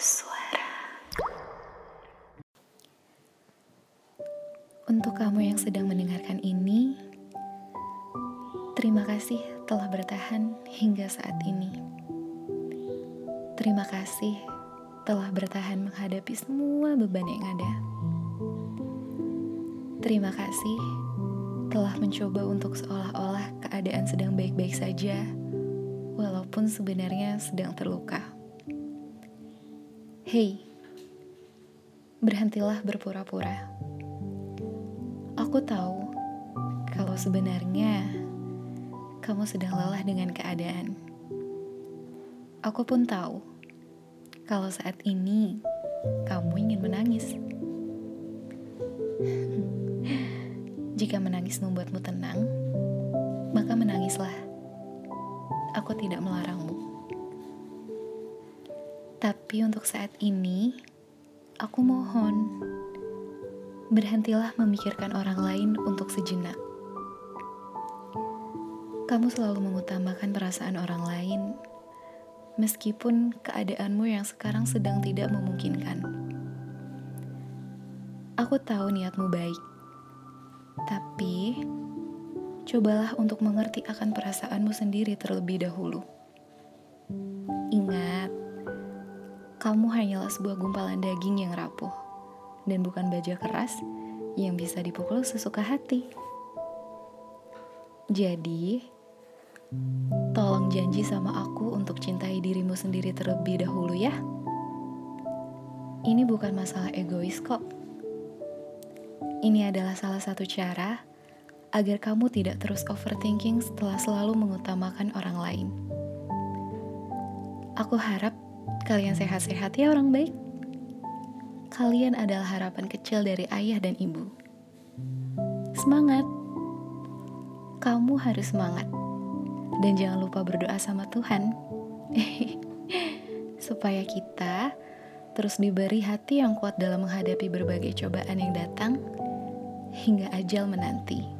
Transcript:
suara. Untuk kamu yang sedang mendengarkan ini, terima kasih telah bertahan hingga saat ini. Terima kasih telah bertahan menghadapi semua beban yang ada. Terima kasih telah mencoba untuk seolah-olah keadaan sedang baik-baik saja, walaupun sebenarnya sedang terluka. Hei, berhentilah berpura-pura. Aku tahu kalau sebenarnya kamu sedang lelah dengan keadaan. Aku pun tahu kalau saat ini kamu ingin menangis. Jika menangis membuatmu tenang, maka menangislah. Aku tidak melarangmu. Tapi untuk saat ini, aku mohon berhentilah memikirkan orang lain untuk sejenak. Kamu selalu mengutamakan perasaan orang lain, meskipun keadaanmu yang sekarang sedang tidak memungkinkan. Aku tahu niatmu baik, tapi, cobalah untuk mengerti akan perasaanmu sendiri terlebih dahulu. Kamu hanyalah sebuah gumpalan daging yang rapuh, dan bukan baja keras yang bisa dipukul sesuka hati. Jadi, tolong janji sama aku untuk cintai dirimu sendiri terlebih dahulu ya. Ini bukan masalah egois kok ini adalah salah satu cara agar kamu tidak terus overthinking setelah selalu mengutamakan orang lain. Aku harap kalian sehat-sehat ya orang baik. Kalian adalah harapan kecil dari ayah dan ibu. Semangat! Kamu harus semangat. Dan jangan lupa berdoa sama Tuhan. Supaya kita terus diberi hati yang kuat dalam menghadapi berbagai cobaan yang datang hingga ajal menanti.